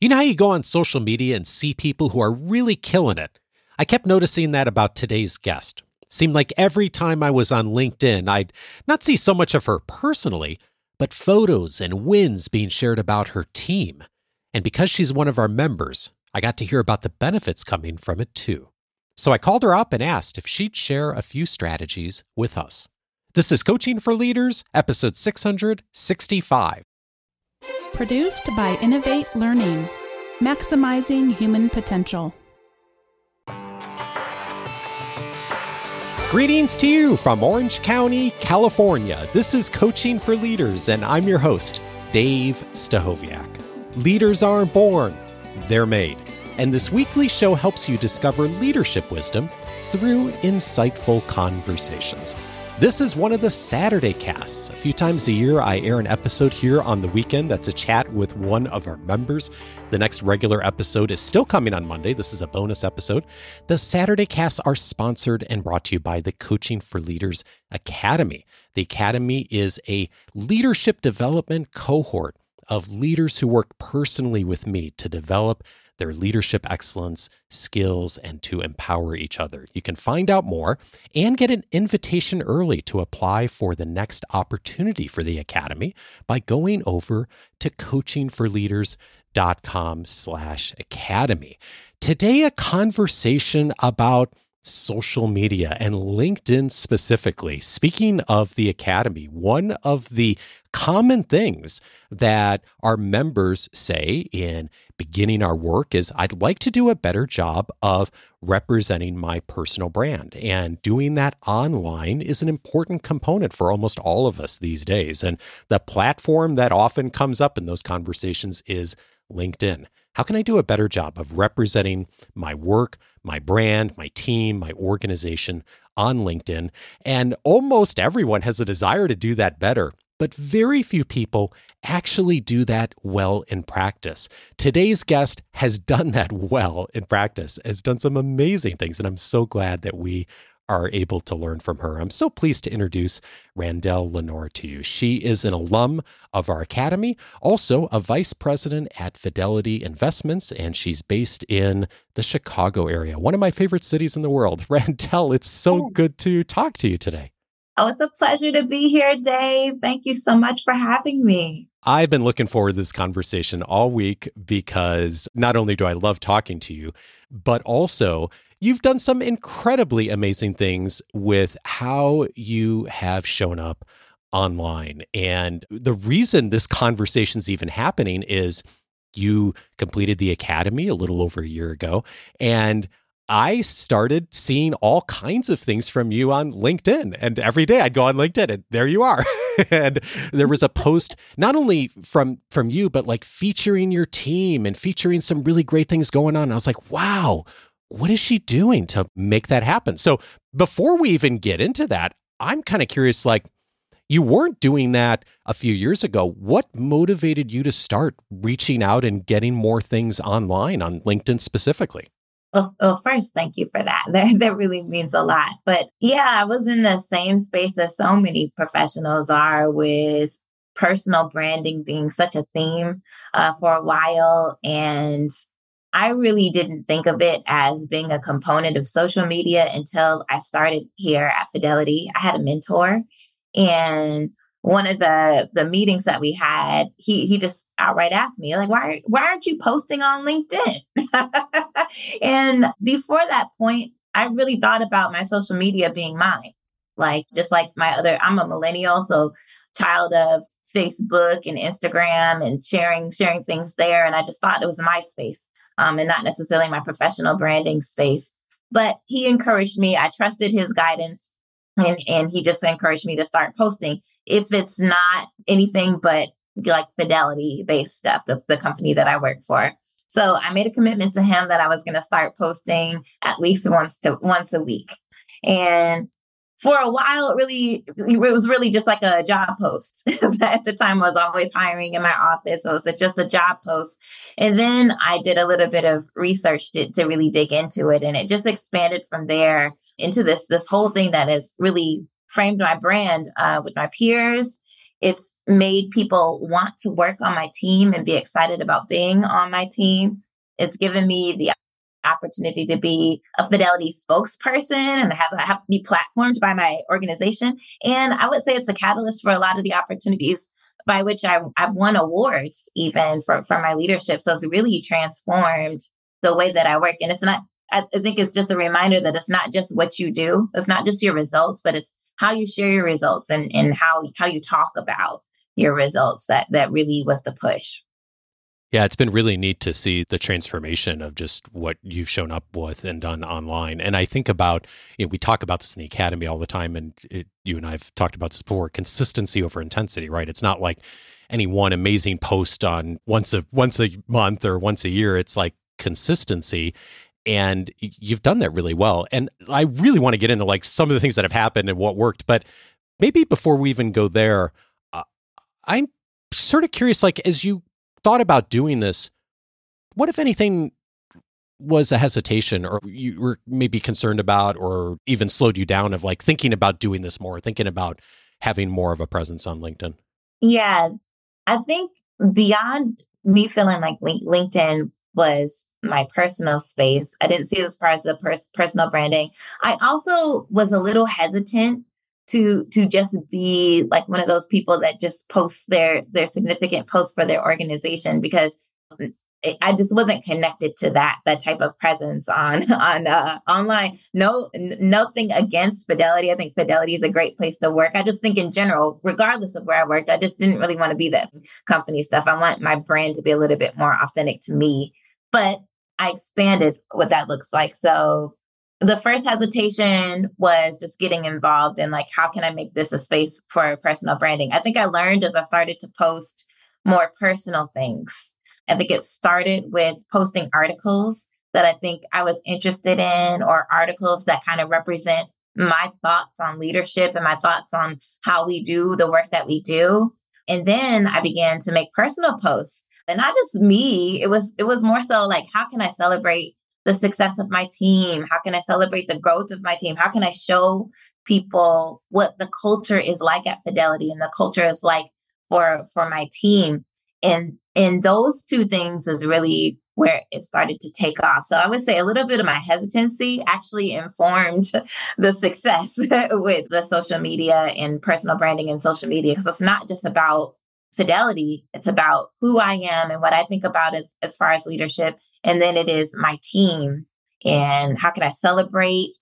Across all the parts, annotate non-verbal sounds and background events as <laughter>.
You know how you go on social media and see people who are really killing it? I kept noticing that about today's guest. Seemed like every time I was on LinkedIn, I'd not see so much of her personally, but photos and wins being shared about her team. And because she's one of our members, I got to hear about the benefits coming from it too. So I called her up and asked if she'd share a few strategies with us. This is Coaching for Leaders, episode 665. Produced by Innovate Learning, maximizing human potential. Greetings to you from Orange County, California. This is Coaching for Leaders, and I'm your host, Dave Stachowiak. Leaders aren't born, they're made. And this weekly show helps you discover leadership wisdom through insightful conversations. This is one of the Saturday casts. A few times a year, I air an episode here on the weekend that's a chat with one of our members. The next regular episode is still coming on Monday. This is a bonus episode. The Saturday casts are sponsored and brought to you by the Coaching for Leaders Academy. The Academy is a leadership development cohort of leaders who work personally with me to develop their leadership excellence, skills, and to empower each other. You can find out more and get an invitation early to apply for the next opportunity for the Academy by going over to coachingforleaders.com slash academy. Today, a conversation about social media and LinkedIn specifically. Speaking of the Academy, one of the common things that our members say in beginning our work is I'd like to do a better job of representing my personal brand. And doing that online is an important component for almost all of us these days. And the platform that often comes up in those conversations is LinkedIn. How can I do a better job of representing my work, my brand, my team, my organization on LinkedIn? And almost everyone has a desire to do that better but very few people actually do that well in practice. Today's guest has done that <laughs> well in practice, has done some amazing things, and I'm so glad that we are able to learn from her. I'm so pleased to introduce Randelle Lenoir to you. She is an alum of our academy, also a vice president at Fidelity Investments, and she's based in the Chicago area, one of my favorite cities in the world. <laughs> Randelle, it's so oh. good to talk to you today. Oh, it's a pleasure to be here, Dave. Thank you so much for having me. I've been looking forward to this conversation all week because not only do I love talking to you, but also you've done some incredibly amazing things with how you have shown up online. And the reason this conversation's even happening is you completed the academy a little over a year ago and I started seeing all kinds of things from you on LinkedIn. And every day I'd go on LinkedIn and there you are. <laughs> and there was a post not only from from you, but like featuring your team and featuring some really great things going on. And I was like, wow, what is she doing to make that happen? So before we even get into that, I'm kind of curious, like, you weren't doing that a few years ago. What motivated you to start reaching out and getting more things online on LinkedIn specifically? Well, well, first, thank you for that. <laughs> That that really means a lot. But yeah, I was in the same space as so many professionals are with personal branding being such a theme uh, for a while, and I really didn't think of it as being a component of social media until I started here at Fidelity. I had a mentor, and one of the the meetings that we had, he he just outright asked me like, "Why why aren't you posting on LinkedIn?" <laughs> and before that point, I really thought about my social media being mine, like just like my other. I'm a millennial, so child of Facebook and Instagram and sharing sharing things there, and I just thought it was my space, um, and not necessarily my professional branding space. But he encouraged me. I trusted his guidance and and he just encouraged me to start posting if it's not anything but like fidelity based stuff the, the company that i work for so i made a commitment to him that i was going to start posting at least once to once a week and for a while it really it was really just like a job post. <laughs> At the time i was always hiring in my office so it was just a job post. And then i did a little bit of research to, to really dig into it and it just expanded from there into this this whole thing that has really framed my brand uh, with my peers. It's made people want to work on my team and be excited about being on my team. It's given me the opportunity to be a fidelity spokesperson and have, have be platformed by my organization. And I would say it's a catalyst for a lot of the opportunities by which I, I've won awards even for, for my leadership. So it's really transformed the way that I work. And it's not, I think it's just a reminder that it's not just what you do. It's not just your results, but it's how you share your results and, and how, how you talk about your results that, that really was the push. Yeah, it's been really neat to see the transformation of just what you've shown up with and done online. And I think about, you know, we talk about this in the academy all the time, and it, you and I have talked about this before consistency over intensity, right? It's not like any one amazing post on once a once a month or once a year. It's like consistency. And you've done that really well. And I really want to get into like some of the things that have happened and what worked. But maybe before we even go there, uh, I'm sort of curious, like, as you thought about doing this, what, if anything, was a hesitation or you were maybe concerned about or even slowed you down of like thinking about doing this more, thinking about having more of a presence on LinkedIn? Yeah, I think beyond me feeling like LinkedIn was my personal space, I didn't see it as far as the pers- personal branding. I also was a little hesitant to to just be like one of those people that just posts their their significant posts for their organization because I just wasn't connected to that that type of presence on <laughs> on uh, online. No, n- nothing against Fidelity. I think Fidelity is a great place to work. I just think in general, regardless of where I worked, I just didn't really want to be that company stuff. I want my brand to be a little bit more authentic to me. But I expanded what that looks like. So the first hesitation was just getting involved in like how can i make this a space for personal branding? I think i learned as i started to post more personal things. I think it started with posting articles that i think i was interested in or articles that kind of represent my thoughts on leadership and my thoughts on how we do the work that we do. And then i began to make personal posts. And not just me it was it was more so like how can i celebrate the success of my team? How can I celebrate the growth of my team? How can I show people what the culture is like at Fidelity and the culture is like for for my team? And and those two things is really where it started to take off. So I would say a little bit of my hesitancy actually informed <laughs> the success <laughs> with the social media and personal branding and social media because it's not just about fidelity. It's about who I am and what I think about as, as far as leadership. And then it is my team and how can I celebrate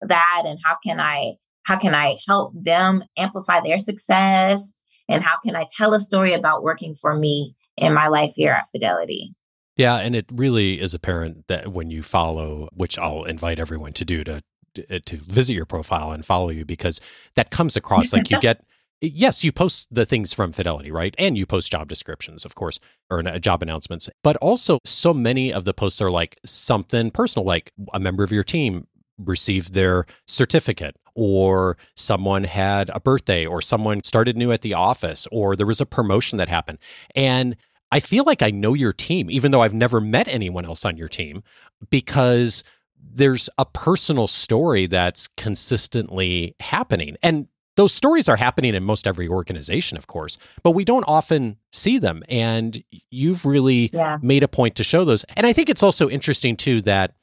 that and how can I how can I help them amplify their success and how can I tell a story about working for me in my life here at Fidelity. Yeah, and it really is apparent that when you follow, which I'll invite everyone to do to to visit your profile and follow you because that comes across like you <laughs> get yes, you post the things from Fidelity, right? And you post job descriptions, of course, or uh, job announcements. But also, so many of the posts are like something personal, like a member of your team received their certificate, or someone had a birthday, or someone started new at the office, or there was a promotion that happened. And I feel like I know your team, even though I've never met anyone else on your team, because there's a personal story that's consistently happening. And those stories are happening in most every organization, of course, but we don't often see them. And you've really yeah. made a point to show those. And I think it's also interesting too that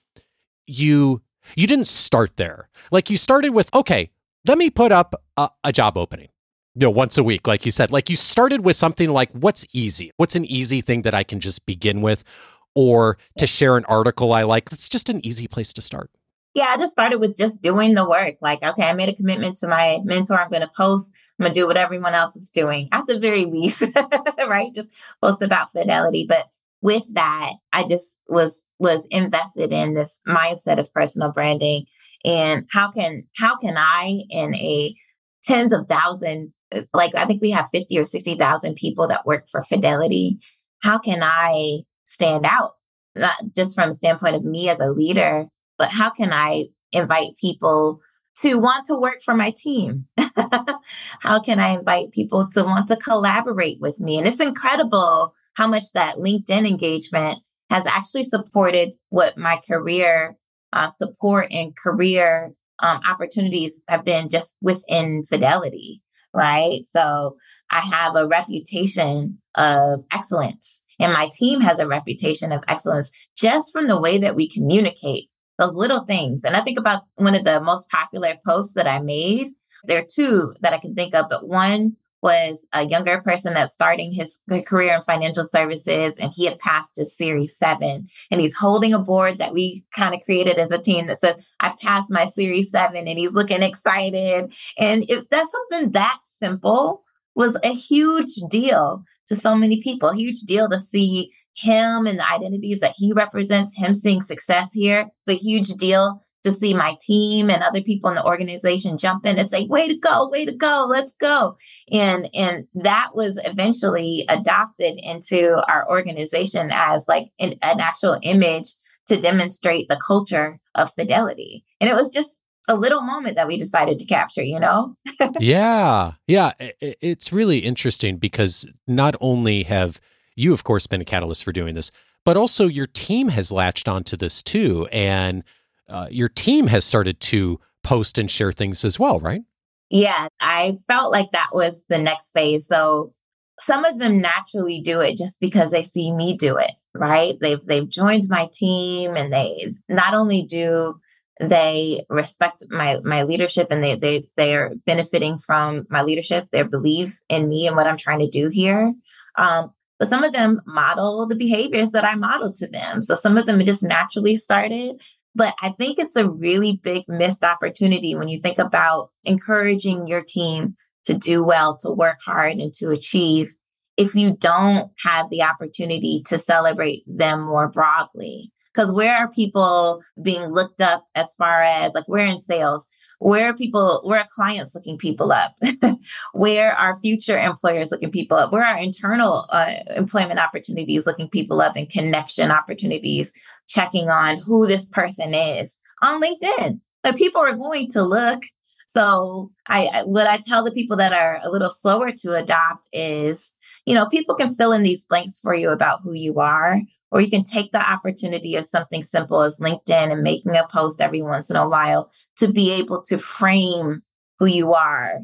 you you didn't start there. Like you started with, okay, let me put up a, a job opening. You know, once a week, like you said, like you started with something like what's easy? What's an easy thing that I can just begin with? Or to share an article I like. that's just an easy place to start yeah, I just started with just doing the work. Like, okay, I made a commitment to my mentor. I'm going to post. I'm going to do what everyone else is doing at the very least, <laughs> right? Just post about fidelity. But with that, I just was was invested in this mindset of personal branding and how can how can I in a tens of thousand uh, like I think we have 50 or 60,000 people that work for Fidelity. How can I stand out? Not just from standpoint of me as a leader, but how can I invite people to want to work for my team? <laughs> how can I invite people to want to collaborate with me? And it's incredible how much that LinkedIn engagement has actually supported what my career uh, support and career um, opportunities have been just within Fidelity, right? So I have a reputation of excellence and my team has a reputation of excellence just from the way that we communicate those little things. And I think about one of the most popular posts that I made. There are two that I can think of, but one was a younger person that's starting his career in financial services and he had passed his series seven and he's holding a board that we kind of created as a team that said i passed my series seven and he's looking excited and if that's something that simple was a huge deal to so many people huge deal to see him and the identities that he represents him seeing success here it's a huge deal to see my team and other people in the organization jump in and say, way to go, way to go, let's go. And and that was eventually adopted into our organization as like an, an actual image to demonstrate the culture of fidelity. And it was just a little moment that we decided to capture, you know? <laughs> yeah. Yeah. It's really interesting because not only have you, of course, been a catalyst for doing this, but also your team has latched onto this too. And uh, your team has started to post and share things as well, right? Yeah, I felt like that was the next phase. So some of them naturally do it just because they see me do it, right? They've they've joined my team and they not only do they respect my my leadership and they they they are benefiting from my leadership, they believe in me and what I'm trying to do here. Um, but some of them model the behaviors that I model to them. So some of them just naturally started. But I think it's a really big missed opportunity when you think about encouraging your team to do well, to work hard, and to achieve if you don't have the opportunity to celebrate them more broadly. Because where are people being looked up as far as like we're in sales? Where are people, where are clients looking people up? <laughs> where are future employers looking people up? Where are internal uh, employment opportunities looking people up and connection opportunities checking on who this person is on LinkedIn? Like people are going to look. So I, what I tell the people that are a little slower to adopt is, you know, people can fill in these blanks for you about who you are, or you can take the opportunity of something simple as LinkedIn and making a post every once in a while to be able to frame who you are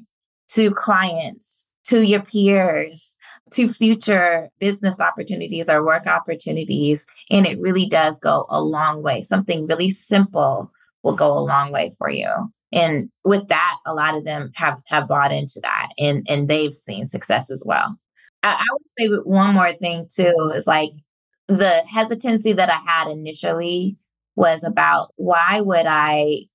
to clients, to your peers, to future business opportunities or work opportunities. And it really does go a long way. Something really simple will go a long way for you. And with that, a lot of them have have bought into that and, and they've seen success as well. I, I would say one more thing too is like the hesitancy that I had initially was about why would I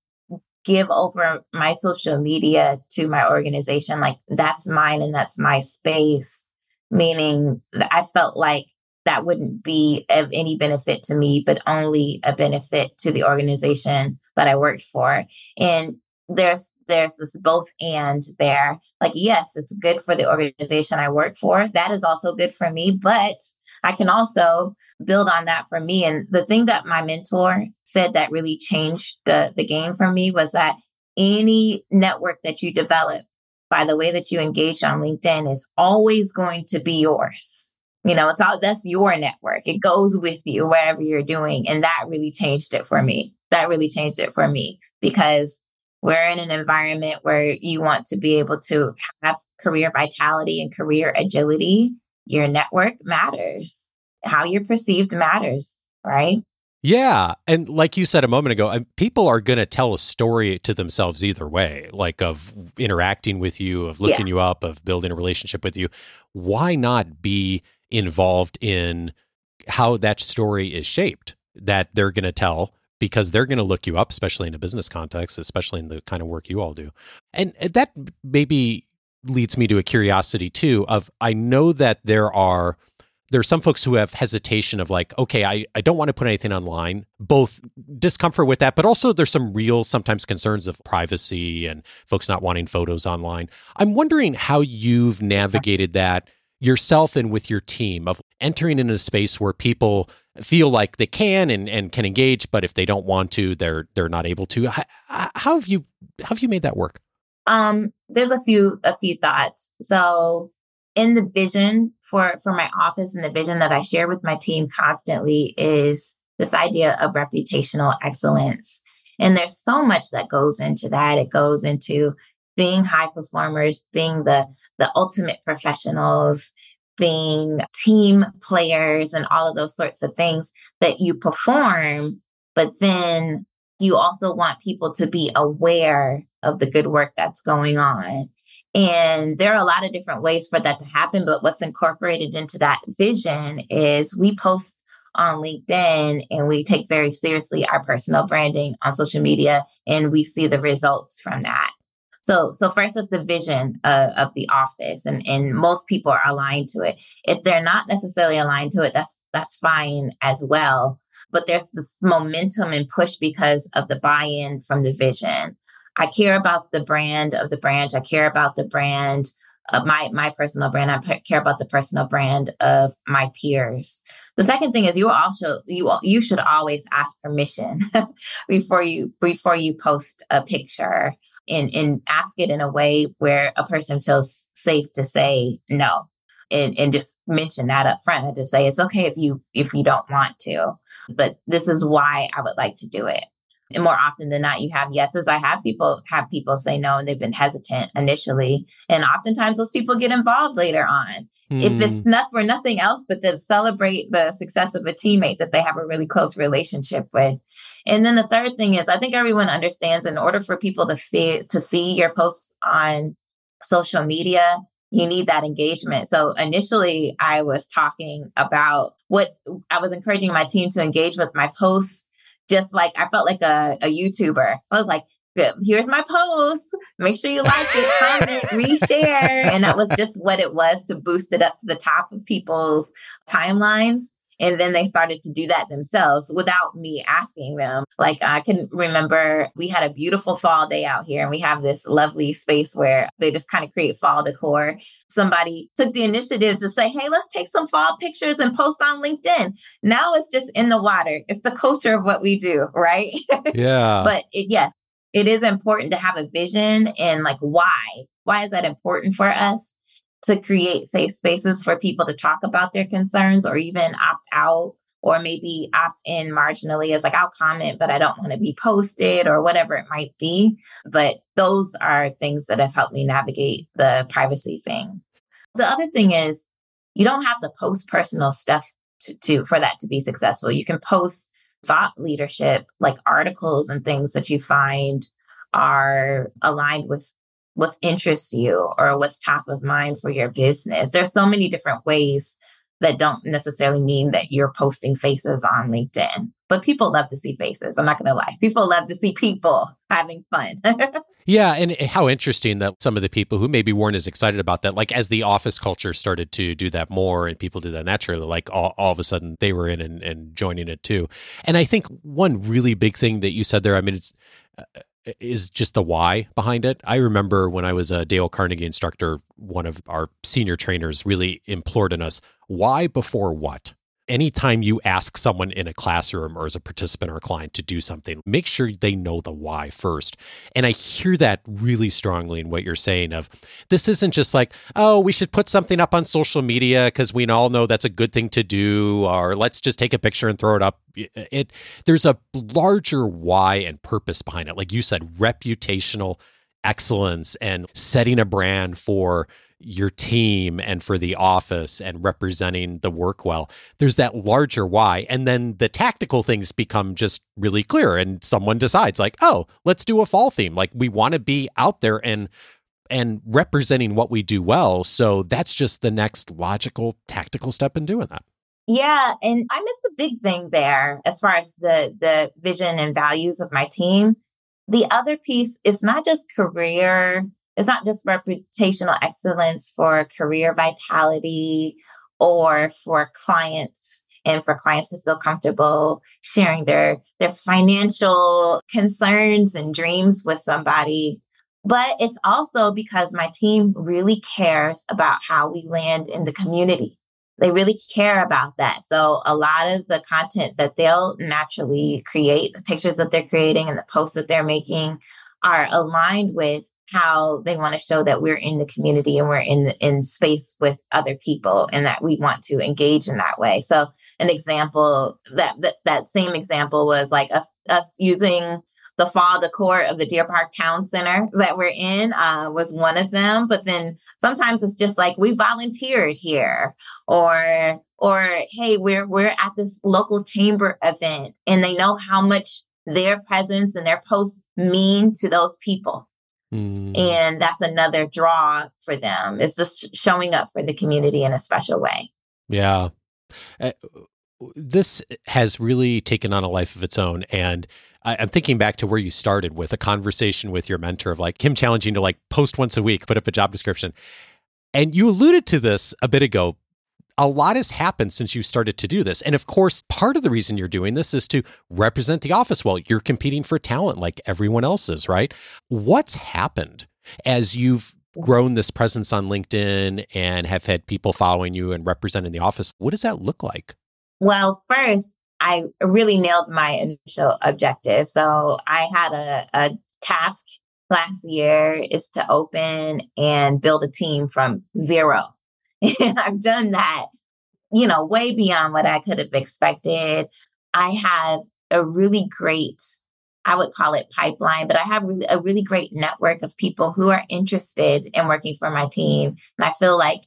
give over my social media to my organization? Like that's mine and that's my space. Meaning that I felt like that wouldn't be of any benefit to me, but only a benefit to the organization that I worked for. And there's there's this both and there. Like, yes, it's good for the organization I work for. That is also good for me, but I can also build on that for me. And the thing that my mentor said that really changed the, the game for me was that any network that you develop by the way that you engage on LinkedIn is always going to be yours. You know, it's all that's your network. It goes with you wherever you're doing. And that really changed it for me. That really changed it for me because we're in an environment where you want to be able to have career vitality and career agility. Your network matters. How you're perceived matters, right? Yeah. And like you said a moment ago, um, people are going to tell a story to themselves either way, like of interacting with you, of looking yeah. you up, of building a relationship with you. Why not be involved in how that story is shaped that they're going to tell because they're going to look you up, especially in a business context, especially in the kind of work you all do. And uh, that maybe leads me to a curiosity too of I know that there are there are some folks who have hesitation of like, okay, I, I don't want to put anything online, both discomfort with that, but also there's some real sometimes concerns of privacy and folks not wanting photos online. I'm wondering how you've navigated that yourself and with your team of entering in a space where people feel like they can and, and can engage, but if they don't want to, they're they're not able to. How, how have you how have you made that work? Um, there's a few a few thoughts. So in the vision for for my office and the vision that I share with my team constantly is this idea of reputational excellence. And there's so much that goes into that. It goes into being high performers, being the the ultimate professionals, being team players, and all of those sorts of things that you perform. But then you also want people to be aware of the good work that's going on. And there are a lot of different ways for that to happen. But what's incorporated into that vision is we post on LinkedIn and we take very seriously our personal branding on social media and we see the results from that. So, so first is the vision of the office, and and most people are aligned to it. If they're not necessarily aligned to it, that's that's fine as well. But there's this momentum and push because of the buy-in from the vision. I care about the brand of the branch. I care about the brand of my my personal brand. I p- care about the personal brand of my peers. The second thing is you also you you should always ask permission <laughs> before you before you post a picture and and ask it in a way where a person feels safe to say no. And, and just mention that up front just say it's okay if you if you don't want to but this is why i would like to do it and more often than not you have yeses i have people have people say no and they've been hesitant initially and oftentimes those people get involved later on mm. if it's hmm. not for nothing else but to celebrate the success of a teammate that they have a really close relationship with and then the third thing is i think everyone understands in order for people to feel to see your posts on social media you need that engagement. So initially, I was talking about what I was encouraging my team to engage with my posts just like I felt like a, a YouTuber. I was like, here's my post. Make sure you like it, comment, <laughs> reshare. And that was just what it was to boost it up to the top of people's timelines. And then they started to do that themselves without me asking them. Like I can remember we had a beautiful fall day out here and we have this lovely space where they just kind of create fall decor. Somebody took the initiative to say, hey, let's take some fall pictures and post on LinkedIn. Now it's just in the water. It's the culture of what we do, right? <laughs> Yeah. but it, yes, it is important to have a vision and like why. Why is that important for us? To create safe spaces for people to talk about their concerns or even opt out or maybe opt in marginally as like I'll comment, but I don't want to be posted or whatever it might be. But those are things that have helped me navigate the privacy thing. The other thing is you don't have to post personal stuff to, to for that to be successful. You can post thought leadership like articles and things that you find are aligned with what interests you or what's top of mind for your business. There's so many different ways that don't necessarily mean that you're posting faces on LinkedIn. But people love to see faces. I'm not going to lie. People love to see people having fun. <laughs> yeah. And how interesting that some of the people who maybe weren't as excited about that, like as the office culture started to do that more and people do that naturally, like all, all of a sudden they were in and, and joining it too. And I think one really big thing that you said there, I mean, it's, uh, is just the why behind it. I remember when I was a Dale Carnegie instructor, one of our senior trainers really implored on us, why before what? Anytime you ask someone in a classroom or as a participant or a client to do something, make sure they know the why first. And I hear that really strongly in what you're saying of this isn't just like, oh, we should put something up on social media because we all know that's a good thing to do, or let's just take a picture and throw it up. Uh, it there's a larger why and purpose behind it. Like you said, reputational excellence and setting a brand for your team and for the office and representing the work well. There's that larger why. And then the tactical things become just really clear. And someone decides, like, oh, let's do a fall theme. Like we want to be out there and and representing what we do well. So that's just the next logical tactical step in doing that. Yeah, and I missed the big thing there as far as the the vision and values of my team. The other piece is not just career it's not just reputational excellence for career vitality or for clients and for clients to feel comfortable sharing their their financial concerns and dreams with somebody. But it's also because my team really cares about how we land in the community. They really care about that. So a lot of the content that they'll naturally create the pictures that they're creating and the posts that they're making are aligned with how they want to show that we're in the community and we're in in space with other people and that we want to engage in that way. So an example that that, that same example was like us us using the fall decor of the Deer Park Town Center that we're in uh, was one of them. But then sometimes it's just like we volunteered here, or or hey, we're we're at this local chamber event, and they know how much their presence and their posts mean to those people. Mm. And that's another draw for them. It's just showing up for the community in a special way. Yeah. Uh, this has really taken on a life of its own. And I, am thinking back to where you started with a conversation with your mentor of like him challenging to like post once a week, put up a job description. And you alluded to this a bit ago. A lot has happened since you started to do this. And of course, part of the reason you're doing this is to represent the office well. You're competing for talent like everyone else is, right? What's happened as you've grown this presence on LinkedIn and have had people following you and representing the office? What does that look like? Well, first, I really nailed my initial objective. So I had a, a task last year is to open and build a team from zero. And <laughs> I've done that, you know, way beyond what I could have expected. I have a really great, I would call it pipeline, but I have a really great network of people who are interested in working for my team. And I feel like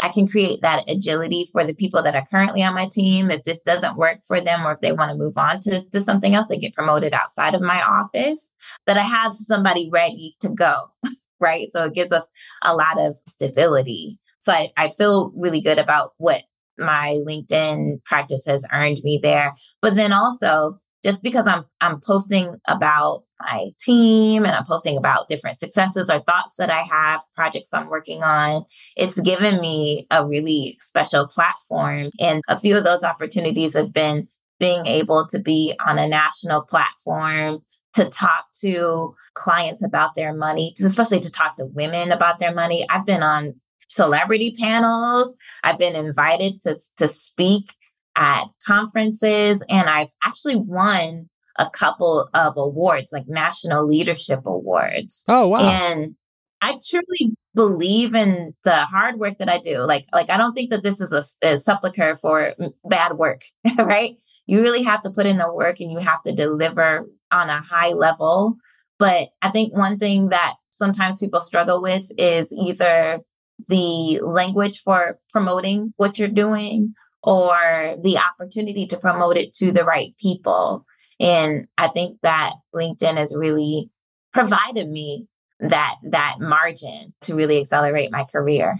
I can create that agility for the people that are currently on my team. If this doesn't work for them or if they want to move on to, to something else, they get promoted outside of my office, that I have somebody ready to go. <laughs> Right. So it gives us a lot of stability. So I, I feel really good about what my LinkedIn practice has earned me there. But then also just because I'm I'm posting about my team and I'm posting about different successes or thoughts that I have, projects I'm working on, it's given me a really special platform. And a few of those opportunities have been being able to be on a national platform to talk to clients about their money, especially to talk to women about their money. I've been on celebrity panels. I've been invited to, to speak at conferences, and I've actually won a couple of awards, like national leadership awards. Oh, wow. And I truly believe in the hard work that I do. Like, like I don't think that this is a, a sepulcher for bad work, <laughs> right? You really have to put in the work and you have to deliver on a high level. But I think one thing that sometimes people struggle with is either the language for promoting what you're doing or the opportunity to promote it to the right people. And I think that LinkedIn has really provided me that that margin to really accelerate my career.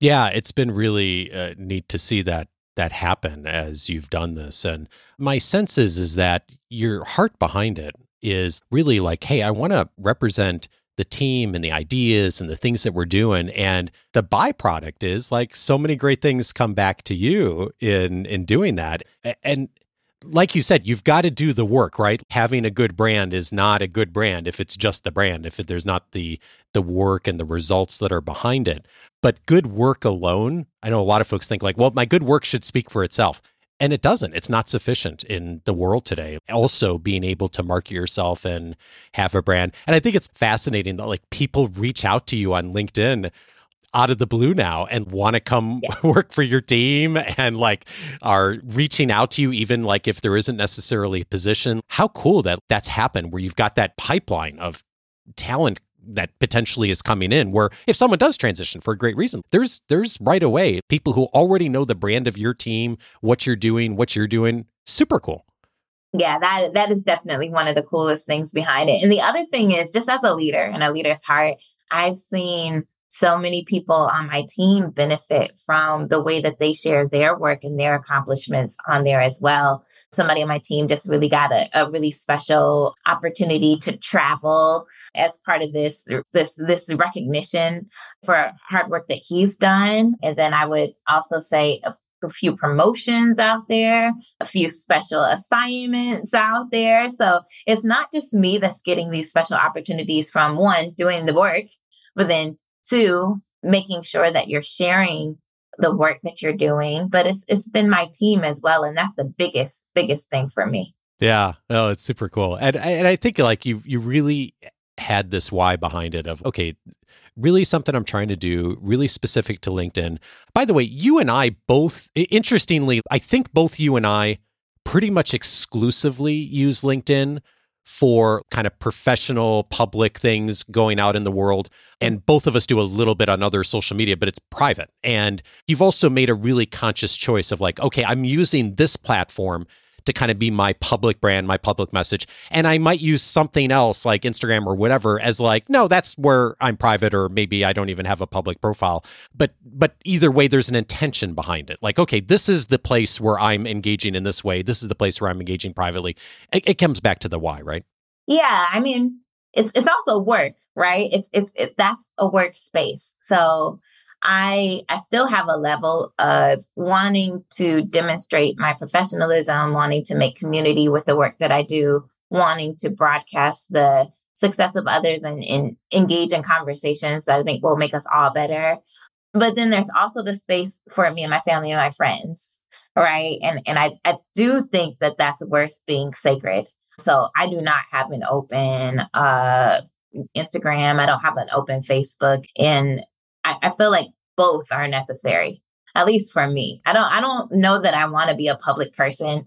Yeah, it's been really uh, neat to see that that happen as you've done this and my sense is is that your heart behind it is really like hey, I want to represent the team and the ideas and the things that we're doing. And the byproduct is like so many great things come back to you in in doing that. And like you said you've got to do the work right? Having a good brand is not a good brand if it's just the brand if there's not the the work and the results that are behind it. But good work alone i know a lot of folks think like well my good work should speak for itself and it doesn't. It's not sufficient in the world today. Also being able to market yourself and have a brand. And i think it's fascinating that like people reach out to you on linkedin out of the blue now and want to come yeah. <laughs> work for your team and like are reaching out to you even like if there isn't necessarily a position. How cool that that's happened where you've got that pipeline of talent that potentially is coming in where if someone does transition for a great reason there's there's right away people who already know the brand of your team what you're doing what you're doing. Super cool. Yeah that that is definitely one of the coolest things behind it. And the other thing is just as a leader and a leader's heart i've seen so many people on my team benefit from the way that they share their work and their accomplishments on there as well. Somebody on my team just really got a, a really special opportunity to travel as part of this this this recognition for hard work that he's done. And then I would also say a, a few promotions out there, a few special assignments out there. So it's not just me that's getting these special opportunities from one, doing the work, but then Two, making sure that you're sharing the work that you're doing, but it's it's been my team as well, and that's the biggest biggest thing for me. Yeah, oh, it's super cool, and and I think like you you really had this why behind it of okay, really something I'm trying to do, really specific to LinkedIn. By the way, you and I both interestingly, I think both you and I pretty much exclusively use LinkedIn for kind of professional public things going out in the world. And both of us do a little bit on other social media, but it's private. And you've also made a really conscious choice of like, okay, I'm using this platform to kind of be my public brand, my public message. And I might use something else like Instagram or whatever as like, no, that's where I'm private or maybe I don't even have a public profile. But but either way there's an intention behind it. Like, okay, this is the place where I'm engaging in this way. This is the place where I'm engaging privately. It, it comes back to the why, right? Yeah, I mean, it's it's also work, right? It's it's it, that's a workspace. So I I still have a level of wanting to demonstrate my professionalism, wanting to make community with the work that I do, wanting to broadcast the success of others and, and engage in conversations that I think will make us all better. But then there's also the space for me and my family and my friends, right? And and I I do think that that's worth being sacred. So I do not have an open uh Instagram. I don't have an open Facebook. And I, I feel like both are necessary at least for me. I don't I don't know that I want to be a public person,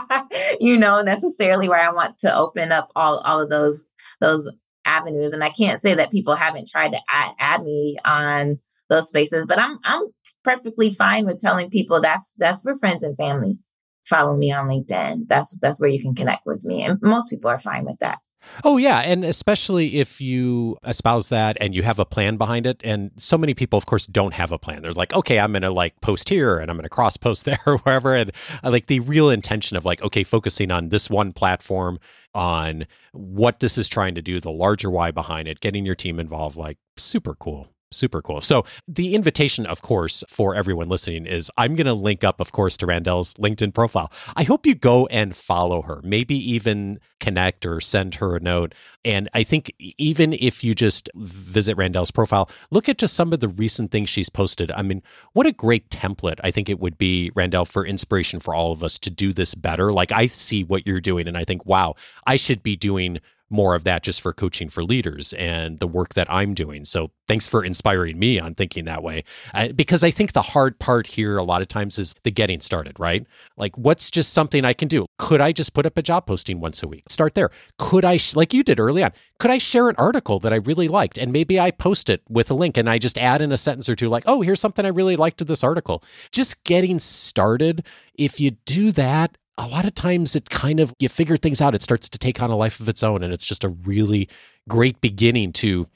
<laughs> you know, necessarily where I want to open up all all of those those avenues. And I can't say that people haven't tried to add, add me on those spaces, but I'm I'm perfectly fine with telling people that's that's for friends and family. Follow me on LinkedIn. That's that's where you can connect with me. And most people are fine with that. Oh, yeah. And especially if you espouse that and you have a plan behind it. And so many people, of course, don't have a plan. They're like, okay, I'm going to like post here and I'm going to cross post <laughs> there or wherever. And uh, like the real intention of like, okay, focusing on this one platform, on what this is trying to do, the larger why behind it, getting your team involved, like super cool super cool. So the invitation, of course, for everyone listening is I'm going to link up, of course, to Randelle's LinkedIn profile. I hope you go and follow her, maybe even connect or send her a note. And I think even if you just visit Randelle's profile, look at just some of the recent things she's posted. I mean, what a great template I think it would be, Randelle, for inspiration for all of us to do this better. Like I see what you're doing and I think, wow, I should be doing more of that just for coaching for leaders and the work that I'm doing. So thanks for inspiring me on thinking that way. Uh, because I think the hard part here a lot of times is the getting started, right? Like, what's just something I can do? Could I just put up a job posting once a week? Start there. Could I, sh- like you did early on, could I share an article that I really liked and maybe I post it with a link and I just add in a sentence or two, like, oh, here's something I really liked to this article. Just getting started. If you do that, a lot of times it kind of you figure things out it starts to take on a life of its own and it's just a really great beginning to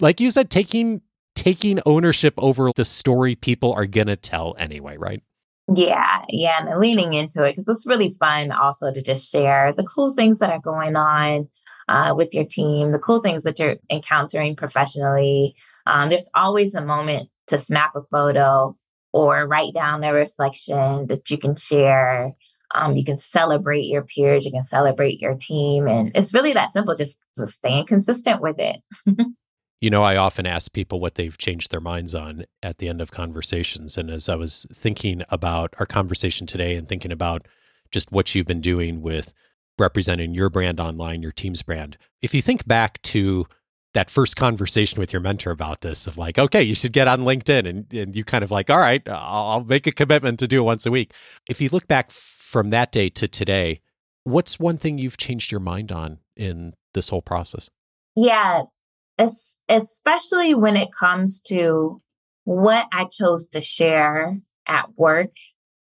like you said taking taking ownership over the story people are going to tell anyway right? Yeah yeah and leaning into it because it's really fun also to just share the cool things that are going on uh, with your team the cool things that you're encountering professionally. Um, there's always a moment to snap a photo or write down a reflection that you can share um, you can celebrate your peers, you can celebrate your team. And it's really that simple, just, just staying consistent with it. <laughs> you know, I often ask people what they've changed their minds on at the end of conversations. And as I was thinking about our conversation today and thinking about just what you've been doing with representing your brand online, your team's brand, if you think back to that first conversation with your mentor about this of like, okay, you should get on LinkedIn and, and you kind of like, all right, I'll, make a commitment to do it once a week. If you look back from that day to today, what's one thing you've changed your mind on in this whole process? Yeah, especially when it comes to what I chose to share at work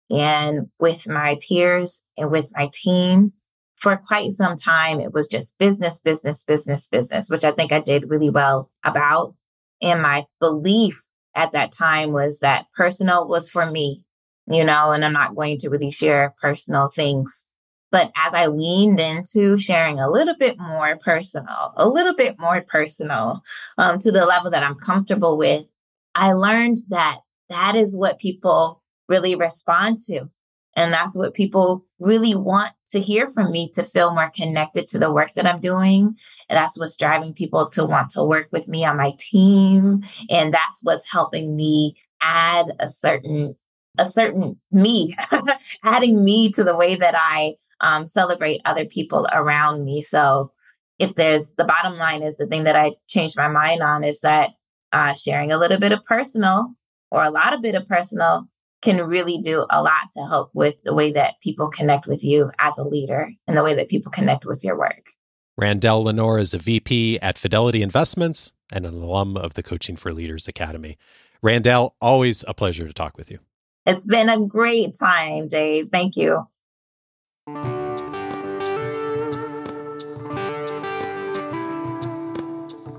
and with my peers and with my team. For quite some time, it was just business, business, business, business, which I think I did really well about. And my belief at that time was that personal was for me you know, and I'm not going to really share personal things. But as I leaned into sharing a little bit more personal, a little bit more personal um, to the level that I'm comfortable with, I learned that that is what people really respond to. And that's what people really want to hear from me to feel more connected to the work that I'm doing. And that's what's driving people to want to work with me on my team. And that's what's helping me add a certain a certain me, <laughs> adding me to the way that I um, celebrate other people around me. So, if there's the bottom line is the thing that I changed my mind on is that uh, sharing a little bit of personal or a lot of bit of personal can really do a lot to help with the way that people connect with you as a leader and the way that people connect with your work. Randelle Lenoir is a VP at Fidelity Investments and an alum of the Coaching for Leaders Academy. Randelle, always a pleasure to talk with you. It's been a great time, Dave. Thank you.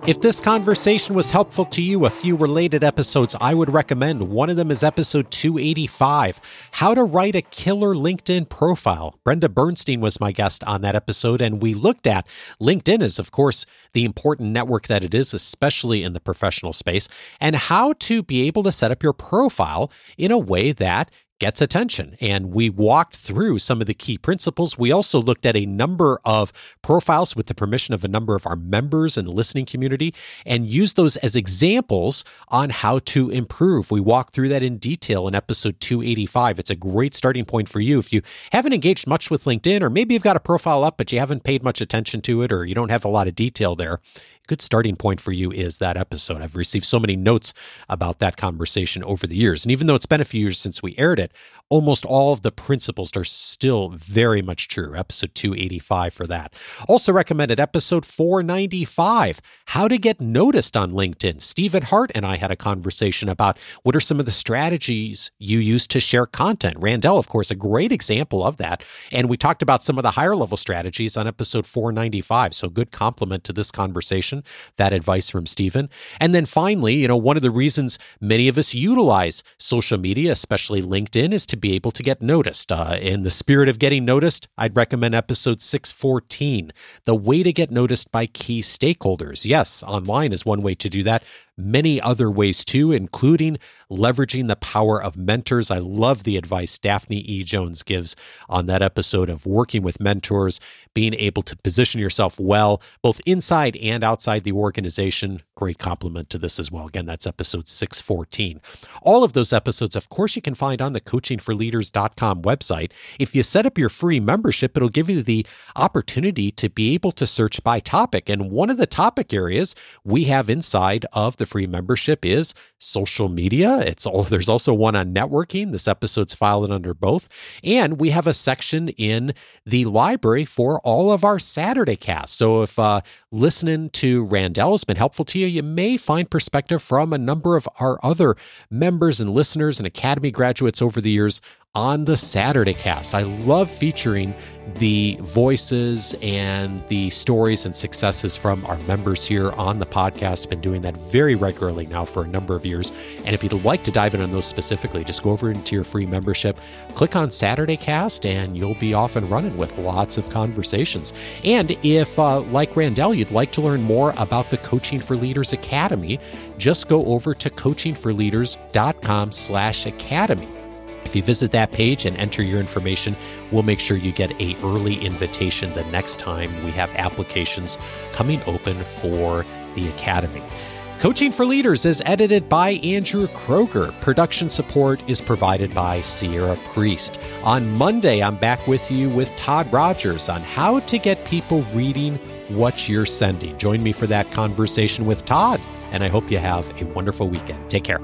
If this conversation was helpful to you, a few related episodes I would recommend. One of them is episode 285 How to Write a Killer LinkedIn Profile. Brenda Bernstein was my guest on that episode, and we looked at LinkedIn as, of course, the important network that it is, especially in the professional space, and how to be able to set up your profile in a way that gets attention. And we walked through some of the key principles. We also looked at a number of profiles with the permission of a number of our members in the listening community and used those as examples on how to improve. We walked through that in detail in episode 285. It's a great starting point for you if you haven't engaged much with LinkedIn, or maybe you've got a profile up, but you haven't paid much attention to it, or you don't have a lot of detail there good starting point for you is that episode. I've received so many notes about that conversation over the years. And even though it's been a few years since we aired it, almost all of the principles are still very much true. Episode 285 for that. Also recommended episode 495 How to Get Noticed on LinkedIn. Stephen Hart and I had a conversation about what are some of the strategies you use to share content. Randelle, of course, a great example of that. And we talked about some of the higher level strategies on episode 495. So, good compliment to this conversation, that advice from Stephen. And then finally, you know, one of the reasons many of us utilize social media, especially LinkedIn, is to be able to get noticed. Uh, in the spirit of getting noticed, I'd recommend episode 614 The Way to Get Noticed by Key Stakeholders. Yes, online is one way to do that many other ways too, including leveraging the power of mentors. I love the advice Daphne E. Jones gives on that episode of working with mentors, being able to position yourself well, both inside and outside the organization. Great compliment to this as well. Again, that's episode 614. All of those episodes, of course, you can find on the coachingforleaders.com website. If you set up your free membership, it'll give you the opportunity to be able to search by topic. And one of the topic areas we have inside of the the free membership is social media. It's all there's also one on networking. This episode's filed under both. And we have a section in the library for all of our Saturday casts. So if uh, listening to Randelle has been helpful to you, you may find perspective from a number of our other members and listeners and Academy graduates over the years on the Saturday cast. I love featuring the voices and the stories and successes from our members here on the podcast. I've Been doing that very regularly now for a number of years. And if you'd like to dive in on those specifically, just go over into your free membership, click on Saturday cast, and you'll be off and running with lots of conversations. And if, uh, like Randelle, you'd like to learn more about the Coaching for Leaders Academy, just go over to coachingforleaders.com slash academy. If you visit that page and enter your information, we'll make sure you get a early invitation the next time we have applications coming open for the Academy. Coaching for Leaders is edited by Andrew Kroger. Production support is provided by Sierra Priest. On Monday, I'm back with you with Todd Rogers on how to get people reading what you're sending. Join me for that conversation with Todd, and I hope you have a wonderful weekend. Take care.